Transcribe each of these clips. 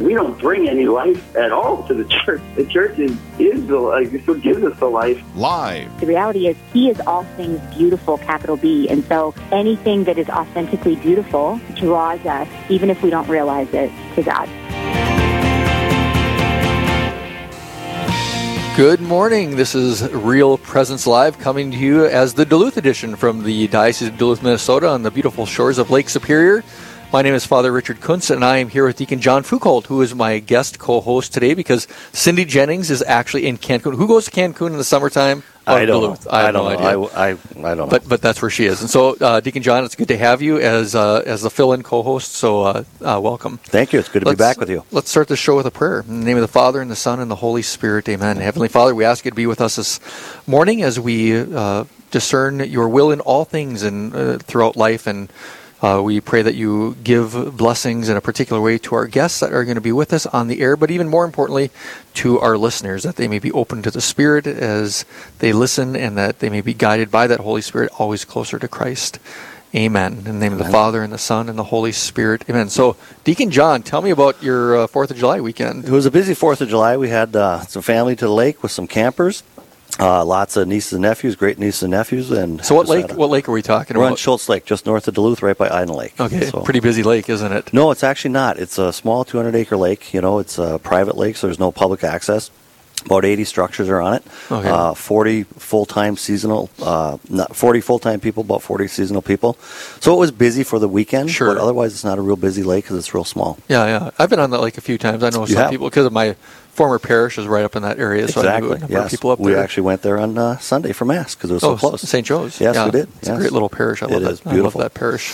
We don't bring any life at all to the church. The church is, is the life. It's what gives us the life. Live. The reality is, He is all things beautiful, capital B. And so anything that is authentically beautiful draws us, even if we don't realize it, to God. Good morning. This is Real Presence Live coming to you as the Duluth edition from the Diocese of Duluth, Minnesota on the beautiful shores of Lake Superior. My name is Father Richard Kuntz, and I am here with Deacon John Foucault, who is my guest co-host today because Cindy Jennings is actually in Cancun. Who goes to Cancun in the summertime? I don't know. I, I, don't no know. I, I, I don't know. but but that's where she is. And so, uh, Deacon John, it's good to have you as uh, as the fill-in co-host. So uh, uh, welcome. Thank you. It's good to Let's- be back with you. Let's start the show with a prayer. In the name of the Father, and the Son, and the Holy Spirit. Amen. Heavenly Father, we ask you to be with us this morning as we uh, discern your will in all things and uh, throughout life. And uh, we pray that you give blessings in a particular way to our guests that are going to be with us on the air, but even more importantly, to our listeners, that they may be open to the Spirit as they listen and that they may be guided by that Holy Spirit always closer to Christ. Amen. In the name of the Father, and the Son, and the Holy Spirit. Amen. So, Deacon John, tell me about your uh, 4th of July weekend. It was a busy Fourth of July. We had uh, some family to the lake with some campers, uh, lots of nieces and nephews, great nieces and nephews, and So, what lake? a- What lake are we talking We're on about? Schultz Lake, just north of Duluth, right by Iden Lake. Okay, So- pretty busy lake, isn't it? No, it's actually not. It's a small 200 acre lake. You know, it's a private lake, so there's no public access. About 80 structures are on it. Okay. Uh, 40 full time seasonal, uh, not 40 full time people, about 40 seasonal people. So it was busy for the weekend. Sure. But otherwise, it's not a real busy lake because it's real small. Yeah, yeah. I've been on that lake a few times. I know You some have? people because of my former parish is right up in that area. So exactly. number yes. people up we there. actually went there on uh, Sunday for mass because it was oh, so close. St. Joe's. Yes, yeah. we did. It's a great little parish. I love that. beautiful. I love that parish.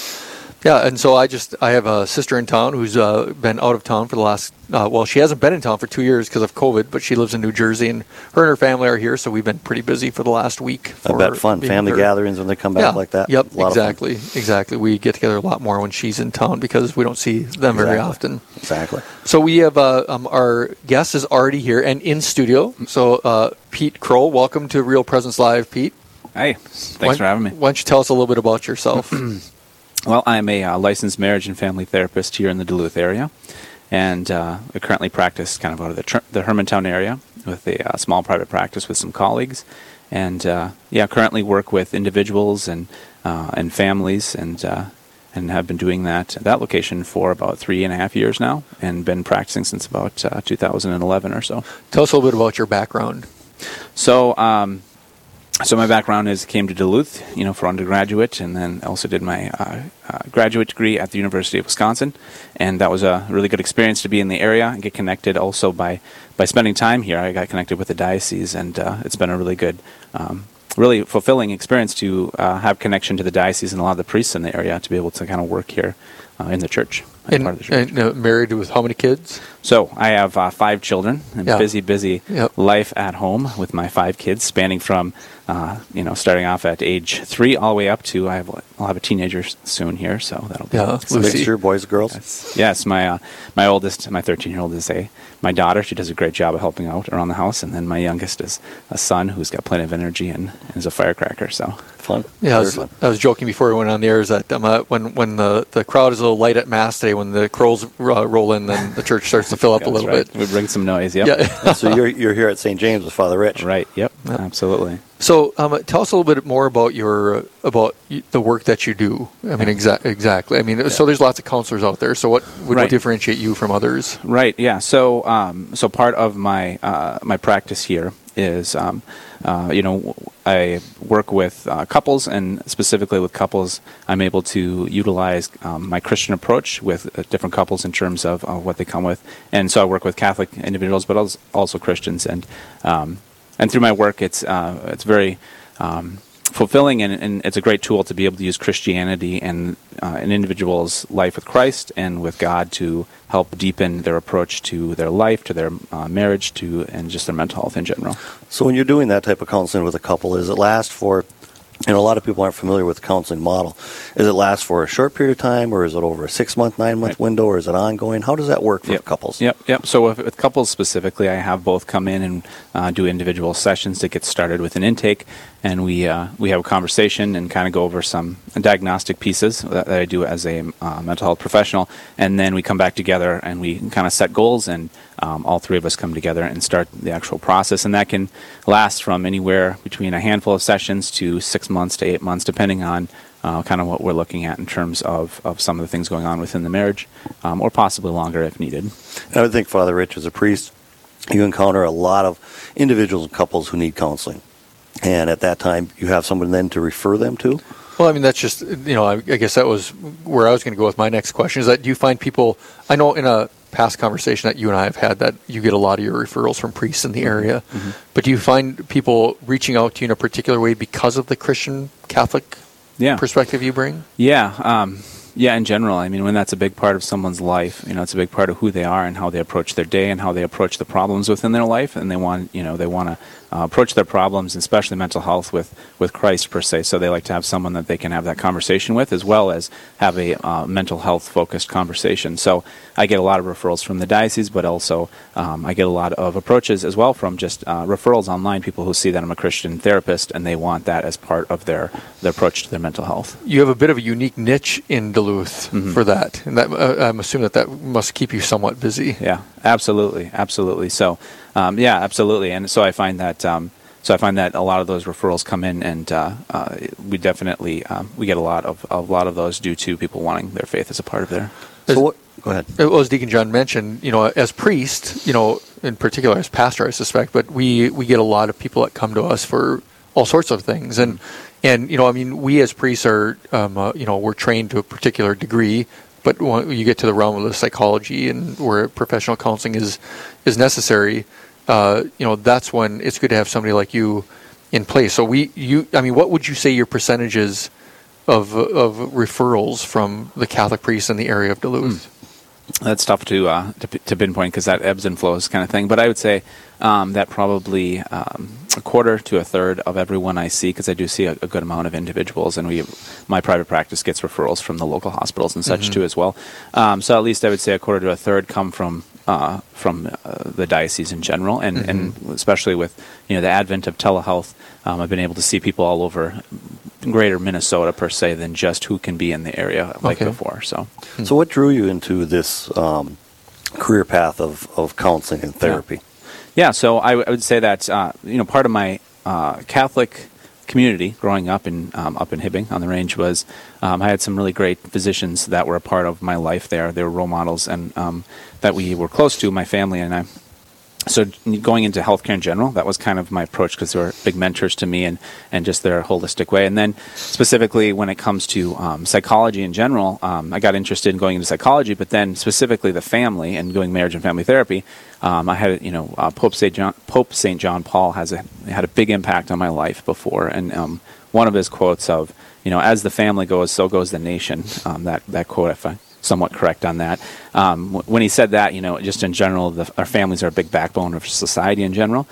Yeah, and so I just I have a sister in town who's uh, been out of town for the last uh, well she hasn't been in town for two years because of COVID, but she lives in New Jersey and her and her family are here, so we've been pretty busy for the last week. I bet fun family with her. gatherings when they come back yeah. like that. Yep, A lot of fun. exactly, exactly. We get together a lot more when she's in town because we don't see them very often. Exactly. So we have uh, um, our guest is already here and in studio. So uh, Pete Kroll, welcome to Real Presence Live, Pete. Hey, thanks Why- for having me. Why don't you tell us a little bit about yourself? Well, I'm a uh, licensed marriage and family therapist here in the Duluth area, and uh, I currently practice kind of out of the, tr- the Hermantown area with a uh, small private practice with some colleagues, and uh, yeah, currently work with individuals and uh, and families, and uh, and have been doing that at that location for about three and a half years now, and been practicing since about uh, 2011 or so. tell us a little bit about your background. So, um, so my background is came to Duluth, you know, for undergraduate, and then also did my uh, uh, graduate degree at the University of Wisconsin, and that was a really good experience to be in the area and get connected. Also by by spending time here, I got connected with the diocese, and uh, it's been a really good. Um, Really fulfilling experience to uh, have connection to the diocese and a lot of the priests in the area to be able to kind of work here uh, in the church. And, the church. and uh, married with how many kids? So I have uh, five children, and Yeah. busy, busy Yep. life at home with my five kids, spanning from, uh, you know, starting off at age three all the way up to I have I'll have a teenager soon here, so that'll be Yeah, It's a Lucy. mixture, boys and girls. Yes, yes. My uh, my oldest, my 13 year old is a my daughter. She does a great job of helping out around the house, and then my youngest is a son who's got plenty of energy and, and is a firecracker. So Fun. Yeah, I was, fun. I was joking before we went on the air. Is that um, uh, when when the, the crowd is a little light at mass today, when the Krolls uh, roll in, then the church starts to fill up a little right. bit. We bring some noise. Yep. Yeah. so you're you're here at St. James with Father Rich. Right. Yep. Absolutely. So, um, tell us a little bit more about your about the work that you do. I mean, exa- exactly. I mean, so there's lots of counselors out there. So, what would Right. differentiate you from others? Right. Yeah. So, um, so part of my uh, my practice here is, um, uh, you know, I work with uh, couples, and specifically with couples, I'm able to utilize um, my Christian approach with uh, different couples in terms of uh, what they come with, and so I work with Catholic individuals, but als- also Christians, and um, and through my work, it's uh, it's very um, fulfilling and, and it's a great tool to be able to use Christianity and uh, an individual's life with Christ and with God to help deepen their approach to their life, to their uh, marriage, to and just their mental health in general. So when you're doing that type of counseling with a couple, does it last for And a lot of people aren't familiar with the counseling model. Is it last for a short period of time, or is it over a six month, nine month Right. window, or is it ongoing? How does that work for Yep. couples? Yep, yep. So with, with couples specifically, I have both come in and uh, do individual sessions to get started with an intake, and we uh, we have a conversation and kind of go over some diagnostic pieces that, that I do as a uh, mental health professional, and then we come back together and we kind of set goals, and um, all three of us come together and start the actual process, and that can last from anywhere between a handful of sessions to six months to eight months, depending on uh, kind of what we're looking at in terms of, of some of the things going on within the marriage, um, or possibly longer if needed. I would think, Father Rich, as a priest, you encounter a lot of individuals and couples who need counseling. And at that time, you have someone then to refer them to? Well, I mean, that's just, you know, I, I guess that was where I was going to go with my next question is that do you find people, I know in a past conversation that you and I have had that you get a lot of your referrals from priests in the area, but do you find people reaching out to you in a particular way because of the Christian Catholic Yeah. perspective you bring? Yeah, um, yeah. In general, I mean, when that's a big part of someone's life, you know, it's a big part of who they are and how they approach their day and how they approach the problems within their life, and they want, you know, they want to uh, approach their problems, especially mental health, with with Christ per se. So they like to have someone that they can have that conversation with, as well as have a uh, mental health focused conversation. So I get a lot of referrals from the diocese, but also um, I get a lot of approaches as well from just uh, referrals online. People who see that I'm a Christian therapist and they want that as part of their their approach to their mental health. You have a bit of a unique niche in Duluth Mhm. for that, and that uh, I'm assuming that that must keep you somewhat busy. Yeah, absolutely, absolutely. So, um, yeah, absolutely. And so I find that um, so I find that a lot of those referrals come in, and uh, uh, we definitely um, we get a lot of a lot of those due to people wanting their faith as a part of their. So what? Go ahead. Well, as Deacon John mentioned, you know, as priest, you know, in particular as pastor, I suspect, but we we get a lot of people that come to us for all sorts of things, and and you know, I mean, we as priests are, um, uh, you know, we're trained to a particular degree, but when you get to the realm of the psychology and where professional counseling is is necessary, uh, you know, that's when it's good to have somebody like you in place. So we, you, I mean, what would you say your percentages of of referrals from the Catholic priests in the area of Duluth? That's tough to uh, to, to pinpoint because that ebbs and flows kind of thing. But I would say um, that probably um, a quarter to a third of everyone I see, because I do see a, a good amount of individuals, and we my private practice gets referrals from the local hospitals and such Mhm. too as well. Um, so at least I would say a quarter to a third come from uh, from uh, the diocese in general, and, and especially with you know the advent of telehealth, um, I've been able to see people all over greater Minnesota per se than just who can be in the area like Okay. before. So. So, what drew you into this um, career path of, of counseling and therapy? Yeah, so I, w- I would say that uh, you know part of my uh, Catholic community growing up in um, up in Hibbing on the range was um, I had some really great physicians that were a part of my life there. They were role models and um, that we were close to, my family and I. So going into healthcare in general, that was kind of my approach because they were big mentors to me and, and just their holistic way. And then specifically when it comes to um, psychology in general, um, I got interested in going into psychology, but then specifically the family and doing marriage and family therapy. Um, I had, you know, uh, Pope Saint John Pope Saint John Paul has a had a big impact on my life before, and um, one of his quotes of, you know, as the family goes, so goes the nation. Um, that that quote, I I somewhat correct on that. Um, wh- when he said that, you know, just in general, the, our families are a big backbone of society in general.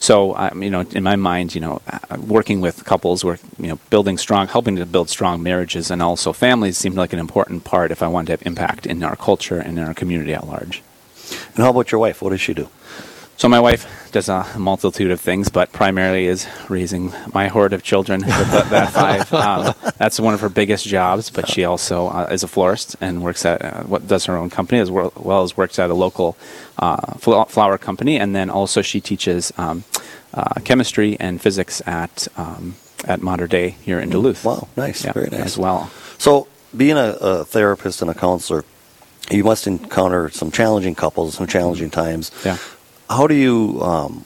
So, um, you know, in my mind, you know, uh, working with couples, work, you know, building strong, helping to build strong marriages, and also families seemed like an important part if I wanted to have impact in our culture and in our community at large. And how about your wife? What does she do? So my wife does a multitude of things, but primarily is raising my horde of children with that, that five. Um, that's one of her biggest jobs. But she also uh, is a florist and works at uh, what does her own company as well, well as works at a local uh, flower company. And then also she teaches um, uh, chemistry and physics at um, at Modern Day here in Duluth. Wow, nice, Yeah, very nice. as well. So, being a, a therapist and a counselor, you must encounter some challenging couples, some challenging times. Yeah. How do you um,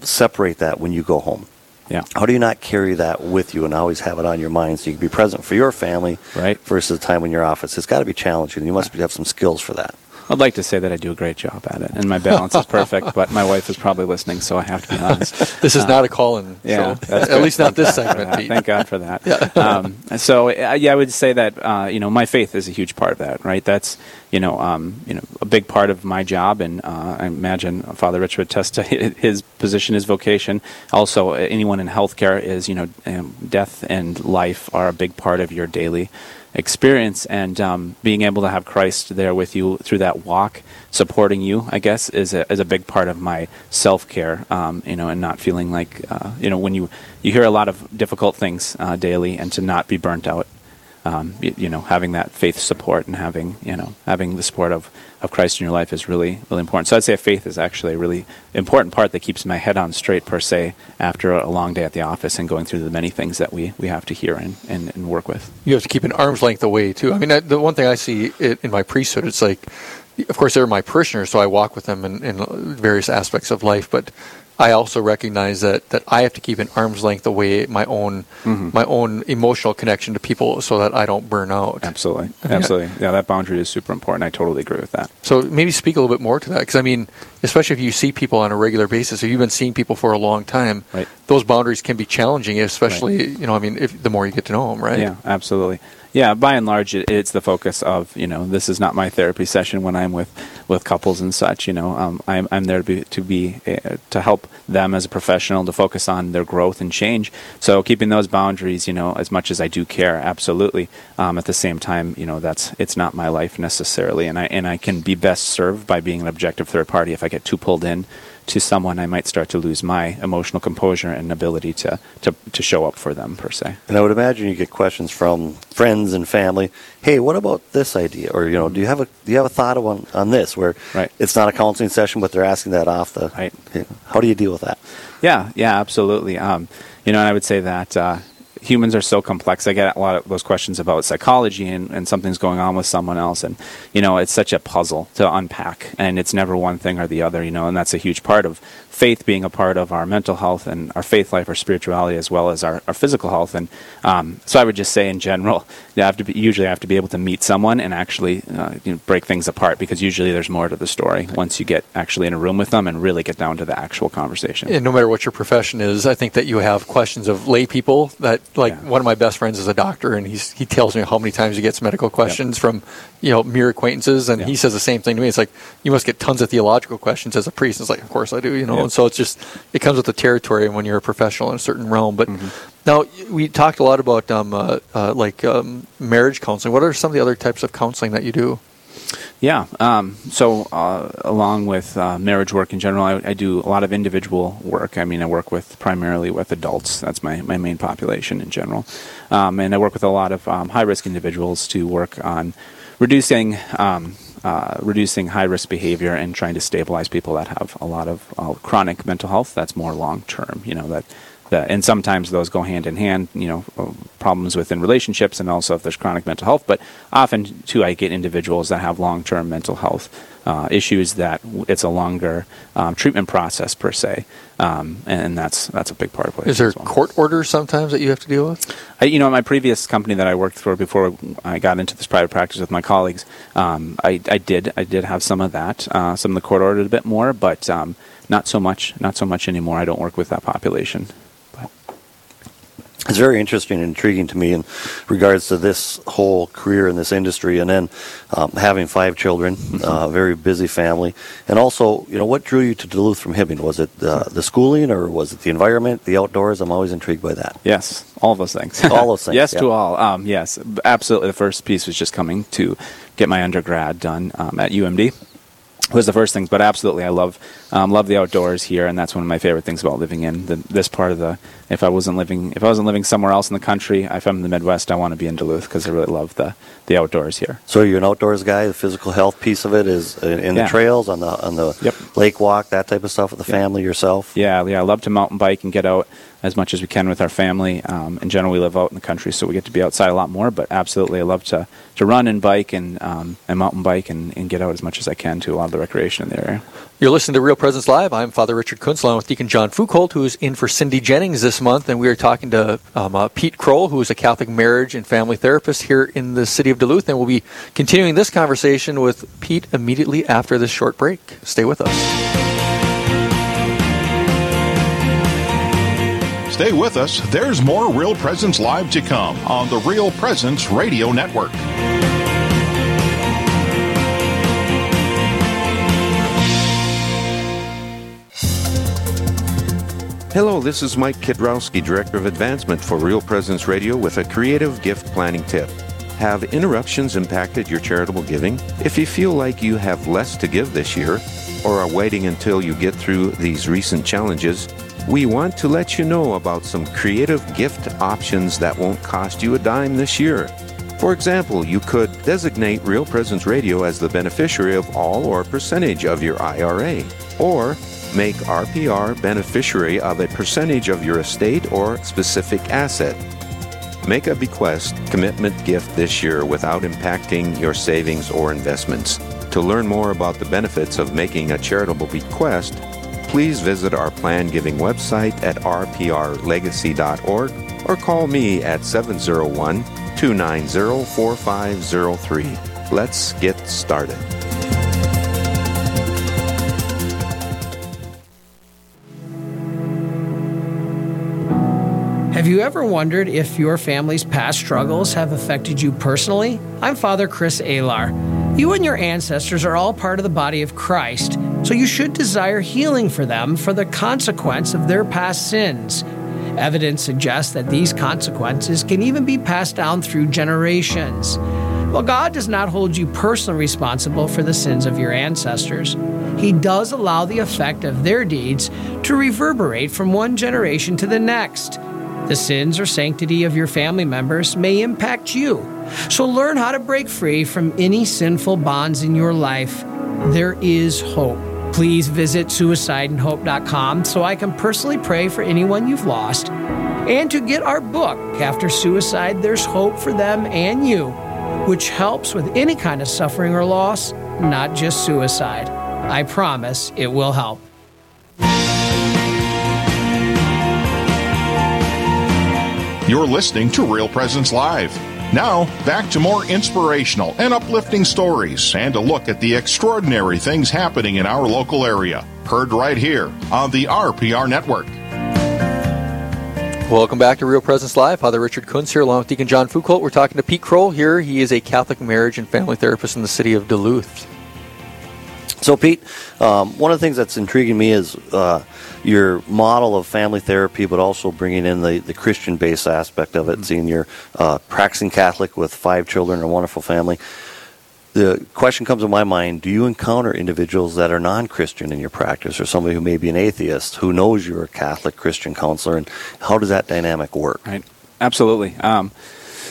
separate that when you go home? Yeah. How do you not carry that with you and always have it on your mind so you can be present for your family Right. versus the time when you're off? It's, it's got to be challenging. You must have some skills for that. I'd like to say that I do a great job at it, and my balance is perfect. But my wife is probably listening, so I have to be honest. This is Uh, not a call-in yeah. At least not this segment. Pete. Thank God for that. um, so uh, yeah, I would say that uh, you know my faith is a huge part of that. Right, that's you know um, you know a big part of my job, and uh, I imagine Father Rich would attest to his position, his vocation. Also, uh, anyone in healthcare is you know um, death and life are a big part of your daily experience and um, being able to have Christ there with you through that walk, supporting you, I guess, is a, is a big part of my self care. Um, you know, and not feeling like uh, you know when you you hear a lot of difficult things uh, daily, and to not be burnt out. Um, you, you know, having that faith support and having you know having the support of, of Christ in your life is really really important. So I'd say faith is actually a really important part that keeps my head on straight per se after a long day at the office and going through the many things that we, we have to hear and, and, and work with. you have to keep an arm's length away too. I mean, I, the one thing I see it, in my priesthood, it's like, of course, they're my parishioners, so I walk with them in, in various aspects of life. But I also recognize that that I have to keep an arm's length away my own Mhm. my own emotional connection to people, so that I don't burn out. Absolutely, absolutely. Yeah, that boundary is super important. I totally agree with that. So maybe speak a little bit more to that, because I mean, especially if you see people on a regular basis, if you've been seeing people for a long time, Right. those boundaries can be challenging, especially you know, I mean, if the more you get to know them, right? Yeah, absolutely. Yeah, by and large, it, it's the focus of you know this is not my therapy session when I'm with, with couples and such. You know, um, I'm I'm there to be to be uh, to help them as a professional to focus on their growth and change. So keeping those boundaries, you know, as much as I do care, absolutely. Um, at the same time, you know, that's it's not my life necessarily, and I and I can be best served by being an objective third party. If I get too pulled in to someone, I might start to lose my emotional composure and ability to to, to show up for them per se. And I would imagine you get questions from friends and family. Hey, what about this idea? Or you know, do you have a do you have a thought on on this? Where Right. it's not a counseling session, but they're asking that off the. Right. you know, how do you deal with that? Yeah, yeah, absolutely. Um, you know, and I would say that uh, humans are so complex. I get a lot of those questions about psychology and, and something's going on with someone else, and you know, it's such a puzzle to unpack, and it's never one thing or the other. You know, and that's a huge part of faith being a part of our mental health and our faith life, our spirituality, as well as our, our physical health. And um, so, I would just say, in general, you have to be, usually have to be able to meet someone and actually uh, you know, break things apart because usually there's more to the story once you get actually in a room with them and really get down to the actual conversation. And no matter what your profession is, I think that you have questions of lay people that, like, Yeah. one of my best friends is a doctor, and he's, he tells me how many times he gets medical questions from, you know, mere acquaintances, and Yeah. he says the same thing to me. It's like, you must get tons of theological questions as a priest. It's like, of course I do, you know, Yeah. And so it's just, it comes with the territory when you're a professional in a certain realm. But Mm-hmm. now, we talked a lot about, um, uh, uh, like, um, marriage counseling. What are some of the other types of counseling that you do? Yeah. Um, so, uh, along with uh, marriage work in general, I, I do a lot of individual work. I mean, I work with primarily with adults. That's my, my main population in general. Um, and I work with a lot of um, high risk individuals to work on reducing. Um, uh, reducing high risk behavior and trying to stabilize people that have a lot of uh, chronic mental health that's more long term. You know that that, and sometimes those go hand in hand. You know, uh, problems within relationships, and also if there's chronic mental health. But often, too, I get individuals that have long-term mental health uh, issues that it's a longer um, treatment process per se, um, and that's that's a big part of what I Is there well. court orders sometimes that you have to deal with? I, you know, my previous company that I worked for before I got into this private practice with my colleagues, um, I, I did I did have some of that, uh, some of the court ordered a bit more, but um, not so much, not so much anymore. I don't work with that population. It's very interesting and intriguing to me in regards to this whole career in this industry, and then um, having five children, uh, very busy family, and also, you know, what drew you to Duluth from Hibbing? Was it uh, the schooling, or was it the environment, the outdoors? I'm always intrigued by that. Yes, all of those things. All those things, yes yeah. to all. Um, yes, absolutely. The first piece was just coming to get my undergrad done um, at UMD. Was the first things, but absolutely, I love um, love the outdoors here, and that's one of my favorite things about living in the, this part of the. If I wasn't living, if I wasn't living somewhere else in the country, if I'm in the Midwest, I want to be in Duluth because I really love the the outdoors here. So you're an outdoors guy. The physical health piece of it is in, in Yeah. the trails, on the on the Yep. lake walk, that type of stuff with the Yep. family, yourself. Yeah, yeah, I love to mountain bike and get out as much as we can with our family. Um, in general, we live out in the country, so we get to be outside a lot more. But absolutely, I love to, to run and bike and um, and mountain bike and, and get out as much as I can to a lot of the recreation in the area. You're listening to Real Presence Live. I'm Father Richard Kuntz, along with Deacon John Foucault, who is in for Cindy Jennings this month, and we are talking to um, uh, Pete Kroll, who is a Catholic marriage and family therapist here in the city of Duluth, and we'll be continuing this conversation with Pete immediately after this short break. Stay with us. Stay with us. There's more Real Presence Live to come on the Real Presence Radio Network. Hello, this is Mike Kidrowski, Director of Advancement for Real Presence Radio with a creative gift planning tip. Have interruptions impacted your charitable giving? If you feel like you have less to give this year, or are waiting until you get through these recent challenges, we want to let you know about some creative gift options that won't cost you a dime this year. For example, you could designate Real Presence Radio as the beneficiary of all or percentage of your IRA, or make RPR beneficiary of a percentage of your estate or specific asset. Make a bequest commitment gift this year without impacting your savings or investments. To learn more about the benefits of making a charitable bequest, please visit our plan giving website at rprlegacy.org or call me at 701 290 4503. Let's get started. Have you ever wondered if your family's past struggles have affected you personally? I'm Father Chris Alar. You and your ancestors are all part of the body of Christ, so you should desire healing for them for the consequence of their past sins. Evidence suggests that these consequences can even be passed down through generations. While God does not hold you personally responsible for the sins of your ancestors, He does allow the effect of their deeds to reverberate from one generation to the next. The sins or sanctity of your family members may impact you. So learn how to break free from any sinful bonds in your life. There is hope. Please visit suicideandhope.com so I can personally pray for anyone you've lost. And to get our book, After Suicide, There's Hope for Them and You, which helps with any kind of suffering or loss, not just suicide. I promise it will help. You're listening to Real Presence Live. Now, back to more inspirational and uplifting stories and a look at the extraordinary things happening in our local area. Heard right here on the RPR Network. Welcome back to Real Presence Live. Father Richard Kuntz here, along with Deacon John Foucault. We're talking to Pete Kroll here. He is a Catholic marriage and family therapist in the city of Duluth. So, Pete, um, one of the things that's intriguing me is uh, your model of family therapy, but also bringing in the, the Christian based aspect of it, mm-hmm. seeing you're uh, practicing Catholic with five children and a wonderful family. The question comes to my mind do you encounter individuals that are non Christian in your practice, or somebody who may be an atheist who knows you're a Catholic Christian counselor, and how does that dynamic work? Right. Absolutely. Um,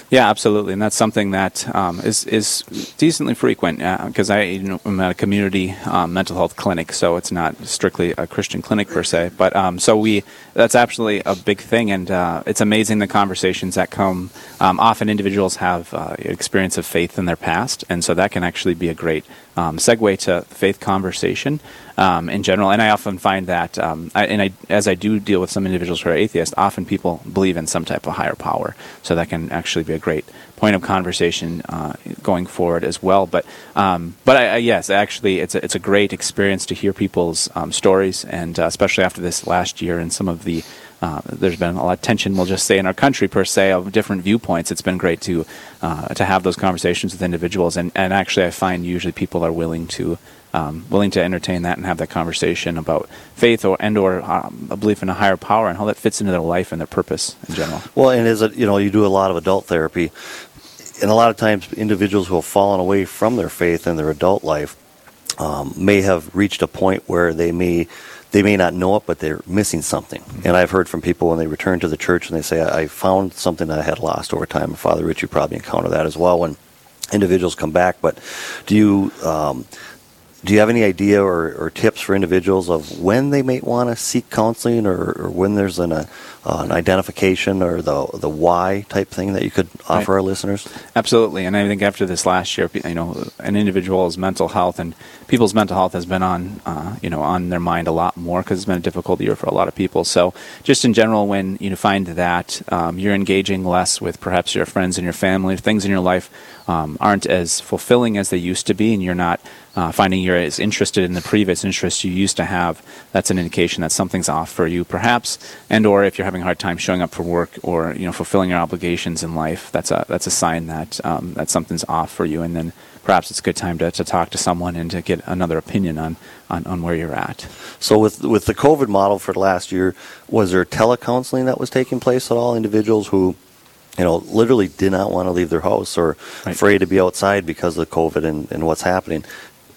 yeah, absolutely, and that's something that um, is is decently frequent because uh, I you know, I'm at a community um, mental health clinic, so it's not strictly a Christian clinic per se. But um, so we that's absolutely a big thing, and uh, it's amazing the conversations that come. Um, often individuals have uh, experience of faith in their past, and so that can actually be a great um, segue to faith conversation um, in general. And I often find that, um, I, and I, as I do deal with some individuals who are atheists, often people believe in some type of higher power. So that can actually be a great point of conversation uh, going forward as well. But um, but I, I, yes, actually, it's a, it's a great experience to hear people's um, stories, and uh, especially after this last year and some of the uh, there's been a lot of tension, we'll just say, in our country per se, of different viewpoints. It's been great to uh, to have those conversations with individuals, and, and actually, I find usually people are willing to um, willing to entertain that and have that conversation about faith or and or um, a belief in a higher power and how that fits into their life and their purpose in general. Well, and as you know, you do a lot of adult therapy, and a lot of times individuals who have fallen away from their faith in their adult life um, may have reached a point where they may they may not know it, but they're missing something. And I've heard from people when they return to the church and they say, I found something that I had lost over time. Father Rich, you probably encounter that as well when individuals come back. But do you, um, do you have any idea or, or tips for individuals of when they may want to seek counseling or, or when there's an, uh, an identification or the the why type thing that you could offer Right. our listeners? Absolutely, and I think after this last year, you know, an individual's mental health and people's mental health has been on, uh, you know, on their mind a lot more because it's been a difficult year for a lot of people. So, just in general, when you find that um, you're engaging less with perhaps your friends and your family, things in your life um, aren't as fulfilling as they used to be, and you're not uh, finding you're as interested in the previous interests you used to have, that's an indication that something's off for you, perhaps, and or if you're having a hard time showing up for work or you know fulfilling your obligations in life, that's a that's a sign that um, that something's off for you, and then perhaps it's a good time to, to talk to someone and to get another opinion on, on, on where you're at. So with with the COVID model for last year, was there telecounseling that was taking place at all? Individuals who, you know, literally did not want to leave their house or Right. afraid to be outside because of COVID and, and what's happening.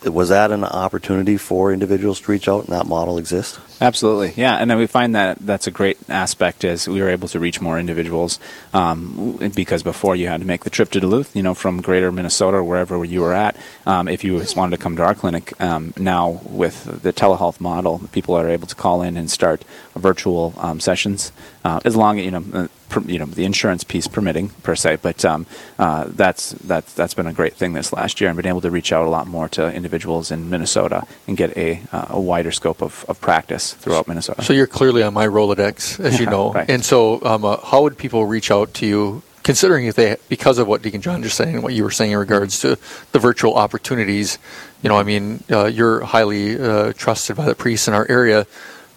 Was that an opportunity for individuals to reach out and that model exist? Absolutely, yeah, and then we find that that's a great aspect is we were able to reach more individuals um, because before you had to make the trip to Duluth, you know, from Greater Minnesota or wherever you were at. Um, if you just wanted to come to our clinic, um, now with the telehealth model, people are able to call in and start virtual um, sessions uh, as long as you know. You know the insurance piece permitting per se, but um, uh, that's that's that's been a great thing this last year, and been able to reach out a lot more to individuals in Minnesota and get a uh, a wider scope of, of practice throughout Minnesota. So you're clearly on my Rolodex, as you know. Right. And so, um, uh, how would people reach out to you, considering if they, because of what Deacon John just saying, and what you were saying in regards to the virtual opportunities? You know, I mean, uh, you're highly uh, trusted by the priests in our area.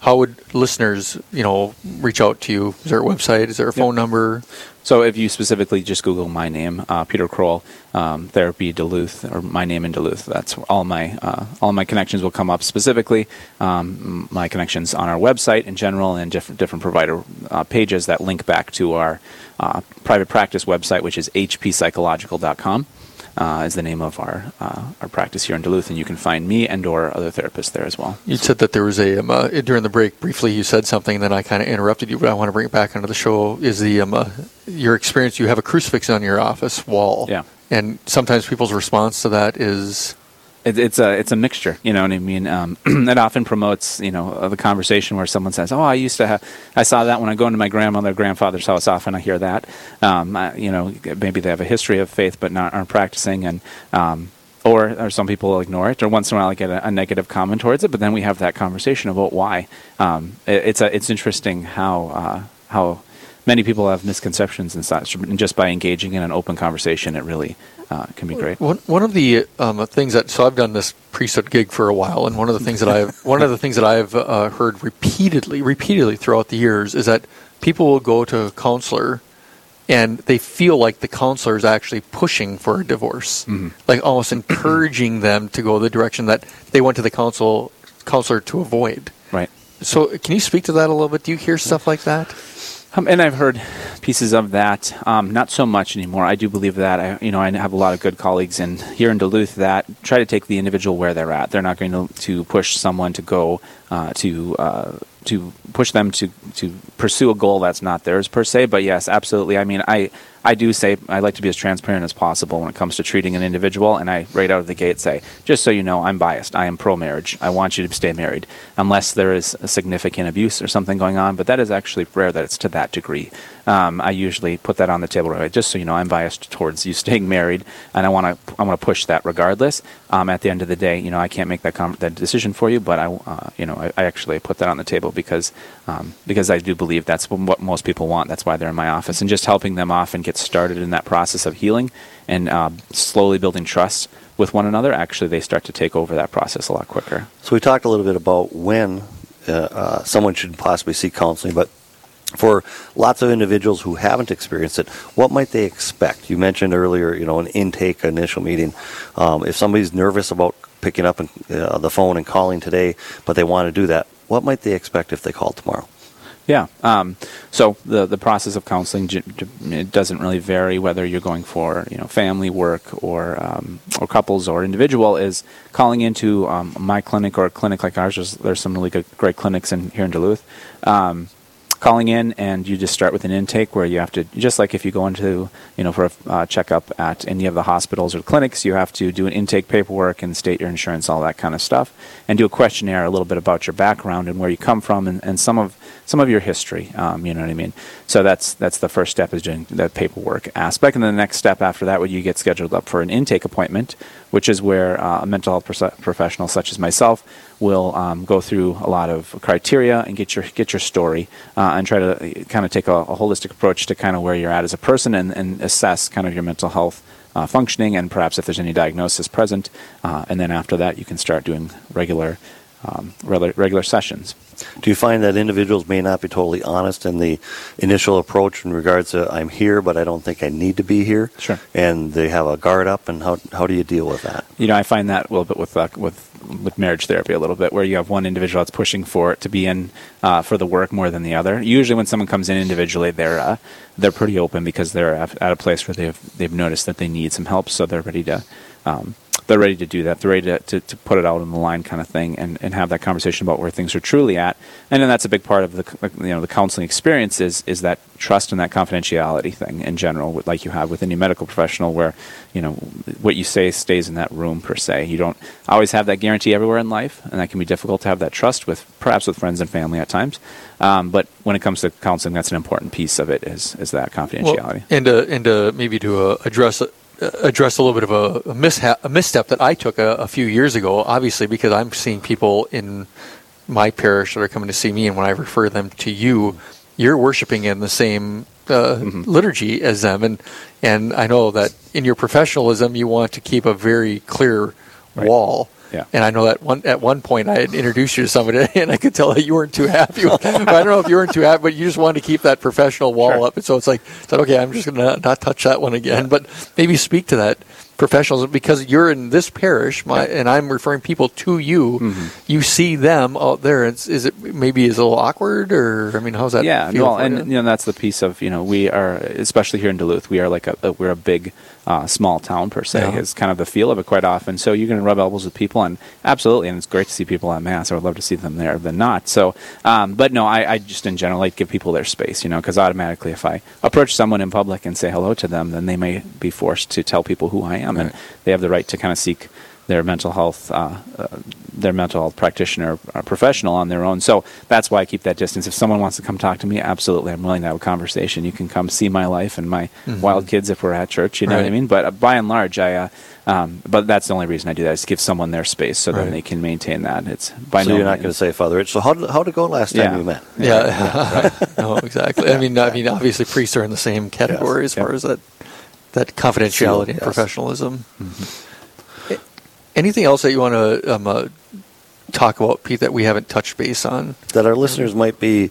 How would listeners, you know, reach out to you? Is there a website? Is there a phone number? So if you specifically just Google my name, uh, Peter Kroll, um, therapy Duluth, or my name in Duluth, that's all my uh, all my connections will come up. Specifically, um, my connections on our website in general, and different different provider uh, pages that link back to our uh, private practice website, which is hppsychological.com. Uh, is the name of our uh, our practice here in Duluth, and you can find me and or other therapists there as well. You said that there was a um, uh, during the break briefly. You said something, and then I kind of interrupted you, but I want to bring it back onto the show. Is the um, uh, your experience? You have a crucifix on your office wall, Yeah. and sometimes people's response to that is, it, it's a it's a mixture. You know what I mean? Um, it often promotes you know uh, the conversation where someone says, "Oh, I used to have I saw that when I go into my grandmother or grandfather's house. Often I hear that. Um, I, you know, maybe they have a history of faith but not aren't practicing and." Um, or, or some people ignore it, or once in a while I get a, a negative comment towards it. But then we have that conversation about why. Um, it, it's a, it's interesting how uh, how many people have misconceptions and such. And just by engaging in an open conversation, it really uh, can be great. One one of the um, things that so I've done this priesthood gig for a while, and one of the things that I've one of the things that I've uh, heard repeatedly, repeatedly throughout the years is that people will go to a counselor, and they feel like the counselor is actually pushing for a divorce, Mhm. like almost encouraging them to go the direction that they went to the counsel counselor to avoid. Right. So, can you speak to that a little bit? Do you hear stuff like that? Um, and I've heard pieces of that. Um, not so much anymore. I do believe that. I, you know, I have a lot of good colleagues in here in Duluth that try to take the individual where they're at. They're not going to, to push someone to go uh, to uh, to push them to to pursue a goal that's not theirs per se. But yes, absolutely. I mean, I I do say I like to be as transparent as possible when it comes to treating an individual, and I right out of the gate say, just so you know, I'm biased. I am pro marriage. I want you to stay married, unless there is a significant abuse or something going on. But that is actually rare that it's to that degree. Um, I usually put that on the table, right? Just so you know, I'm biased towards you staying married, and I want to I want to push that regardless. Um, at the end of the day, you know, I can't make that com- that decision for you, but I uh, you know I, I actually put that on the table because um, because I do believe that's what most people want. That's why they're in my office, and just helping them off and get started in that process of healing and um, slowly building trust with one another. Actually, they start to take over that process a lot quicker. So we talked a little bit about when uh, uh, someone should possibly seek counseling, but for lots of individuals who haven't experienced it, what might they expect? You mentioned earlier, you know, an intake initial meeting. Um, if somebody's nervous about picking up uh, the phone and calling today, but they want to do that, what might they expect if they call tomorrow? Yeah. Um, so the the process of counseling it doesn't really vary whether you're going for you know family work or um, or couples or individual. Is calling into um, my clinic or a clinic like ours. There's, there's some really good great clinics in here in Duluth. Um, calling in and you just start with an intake where you have to just like if you go into you know for a uh, checkup at any of the hospitals or clinics you have to do an intake paperwork and state your insurance all that kind of stuff and do a questionnaire a little bit about your background and where you come from and, and some of some of your history um, you know what i mean? So that's that's the first step is doing that paperwork aspect and then the next step after that would you get scheduled up for an intake appointment which is where uh, a mental health professional such as myself will um, go through a lot of criteria and get your get your story uh, and try to kind of take a, a, holistic approach to kind of where you're at as a person and, and assess kind of your mental health uh, functioning and perhaps if there's any diagnosis present. Uh, and then after that, you can start doing regular um, regular, regular sessions. Do you find that individuals may not be totally honest in the initial approach in regards to I'm here, but I don't think I need to be here? Sure. And they have a guard up, and how how do you deal with that? You know, I find that a little bit with uh, with with marriage therapy a little bit, where you have one individual that's pushing for it to be in uh, for the work more than the other. Usually, when someone comes in individually, they're uh, they're pretty open because they're at a place where they've they've noticed that they need some help, so they're ready to. Um, they're ready to do that. They're ready to, to, to, put it out on the line, kind of thing, and, and have that conversation about where things are truly at. And then that's a big part of the you know the counseling experience is is that trust and that confidentiality thing in general, like you have with any medical professional, where you know what you say stays in that room per se. You don't always have that guarantee everywhere in life, and that can be difficult to have that trust with perhaps with friends and family at times. Um, but when it comes to counseling, that's an important piece of it is is that confidentiality. Well, and uh, and uh, maybe to uh, address address a little bit of a, a, mishap, a misstep that I took a, a, few years ago. Obviously, because I'm seeing people in my parish that are coming to see me, and when I refer them to you, you're worshiping in the same uh, mm-hmm. liturgy as them, and and I know that in your professionalism, you want to keep a very clear right. wall. Yeah. And I know that one at one point I had introduced you to somebody, and I could tell that you weren't too happy. With, I don't know if you weren't too happy, but you just wanted to keep that professional wall sure. up. And so it's like, said, okay, I'm just going to not touch that one again. Yeah. But maybe speak to that professionals because you're in this parish, my, yeah. and I'm referring people to you. Mm-hmm. You see them out there. It's, is it maybe is a little awkward, or I mean, how's that? Yeah, well, and you? you know that's the piece of you know we are especially here in Duluth, we are like a, a we're a big uh, small town per se yeah. is kind of the feel of it quite often. So you're going to rub elbows with people, and absolutely, and it's great to see people at mass. I would love to see them there than not. So, um, but no, I, I, just in general like give people their space, you know, because automatically if I approach someone in public and say hello to them, then they may be forced to tell people who I am, right. and they have the right to kind of seek their mental health uh, uh, their mental health practitioner or professional on their own. So that's why I keep that distance. If someone wants to come talk to me, absolutely, I'm willing to have a conversation. You can come see my life and my mm-hmm. wild kids if we're at church. You know right. what I mean? But uh, by and large, I. Uh, um, but that's the only reason I do that is give someone their space so right. then they can maintain that. It's by so no you're not going to say Father Rich. So how did, how did it go last time yeah. we met? Yeah, yeah. right. no, exactly. I mean, I mean, obviously priests are in the same category yes. as far as that that confidentiality and yes. professionalism. Mm-hmm. Anything else that you want to um, uh, talk about, Pete, that we haven't touched base on? That our listeners might be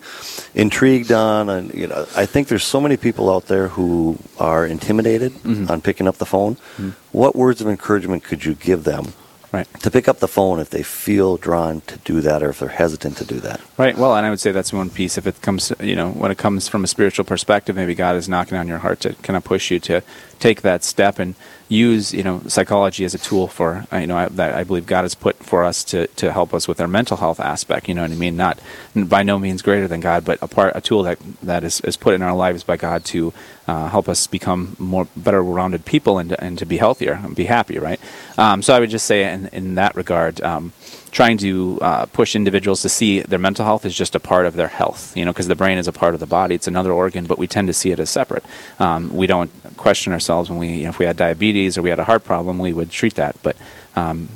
intrigued on, and you know, I think there's so many people out there who are intimidated mm-hmm. on picking up the phone. Mm-hmm. What words of encouragement could you give them right. to pick up the phone if they feel drawn to do that or if they're hesitant to do that. Right. Well, and I would say that's one piece. If it comes, you know, when it comes from a spiritual perspective, maybe God is knocking on your heart to kind of push you to take that step and use you know psychology as a tool for uh, you know I, that I believe God has put for us to, to help us with our mental health aspect. You know what I mean? Not by no means greater than God, but a part a tool that that is, is put in our lives by God to uh, help us become more better rounded people and and to be healthier and be happy. Right. Um, so I would just say in in that regard. Um, trying to uh, push individuals to see their mental health is just a part of their health, you know, because the brain is a part of the body. It's another organ, but we tend to see it as separate. Um, we don't question ourselves when we, you know, if we had diabetes or we had a heart problem, we would treat that. But um,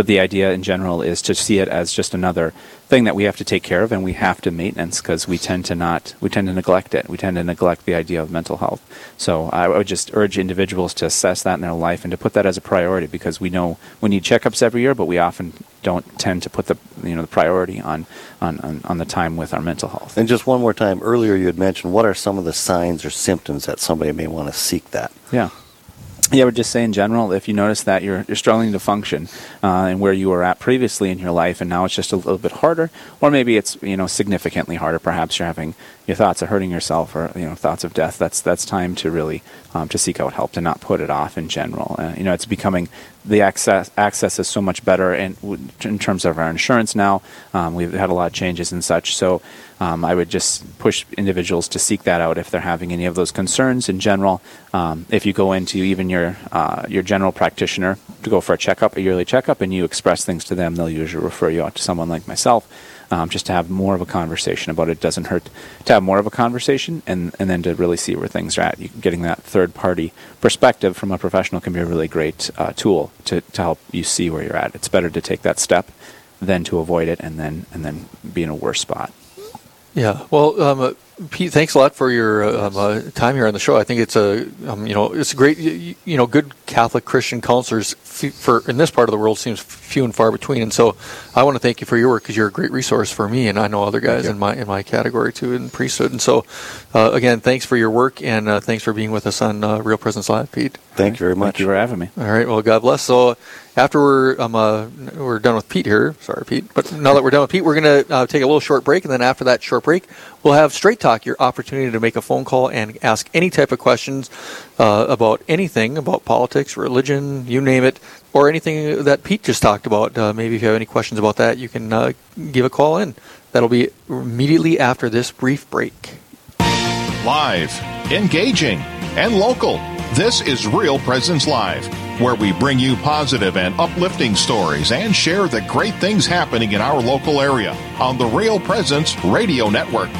but the idea in general is to see it as just another thing that we have to take care of and we have to maintenance because we tend to not we tend to neglect it. We tend to neglect the idea of mental health. So i would just urge individuals to assess that in their life and to put that as a priority because we know we need checkups every year but we often don't tend to put the you know the priority on on, on, on the time with our mental health. And just one more time earlier you had mentioned what are some of the signs or symptoms that somebody may want to seek that? Yeah yeah, would just say in general, if you notice that you're, you're struggling to function uh, and where you were at previously in your life, and now it's just a little bit harder, or maybe it's you know significantly harder. Perhaps you're having your thoughts of hurting yourself or you know thoughts of death, that's that's time to really um, to seek out help to not put it off in general. Uh, you know, it's becoming the access access is so much better in in terms of our insurance now. Um, we've had a lot of changes and such, so. Um, I would just push individuals to seek that out if they're having any of those concerns in general. Um, if you go into even your uh, your general practitioner to go for a checkup, a yearly checkup, and you express things to them, they'll usually refer you out to someone like myself um, just to have more of a conversation about it. it. Doesn't hurt to have more of a conversation and, and then to really see where things are at. You, getting that third party perspective from a professional can be a really great uh, tool to, to help you see where you're at. It's better to take that step than to avoid it and then and then be in a worse spot. Yeah. Well, um, Pete, thanks a lot for your um, uh, time here on the show. I think it's a um, you know it's great you, you, know good Catholic Christian counselors for in this part of the world seems few and far between. And so I want to thank you for your work because you're a great resource for me and I know other guys in my in my category too in priesthood. And so uh, again, thanks for your work and uh, thanks for being with us on uh, Real Presence Live, Pete. Thank you very much. Thank you for having me. All right. Well, God bless. So after we're um, uh, we're done with Pete here, sorry Pete, but now that we're done with Pete, we're going to uh, take a little short break, and then after that short break, we'll have Straight Talk, your opportunity to make a phone call and ask any type of questions uh, about anything about politics, religion, you name it, or anything that Pete just talked about. Uh, maybe if you have any questions about that, you can uh, give a call in. That'll be immediately after this brief break. Live, engaging, and local. This is Real Presence Live, where we bring you positive and uplifting stories and share the great things happening in our local area on the Real Presence Radio Network.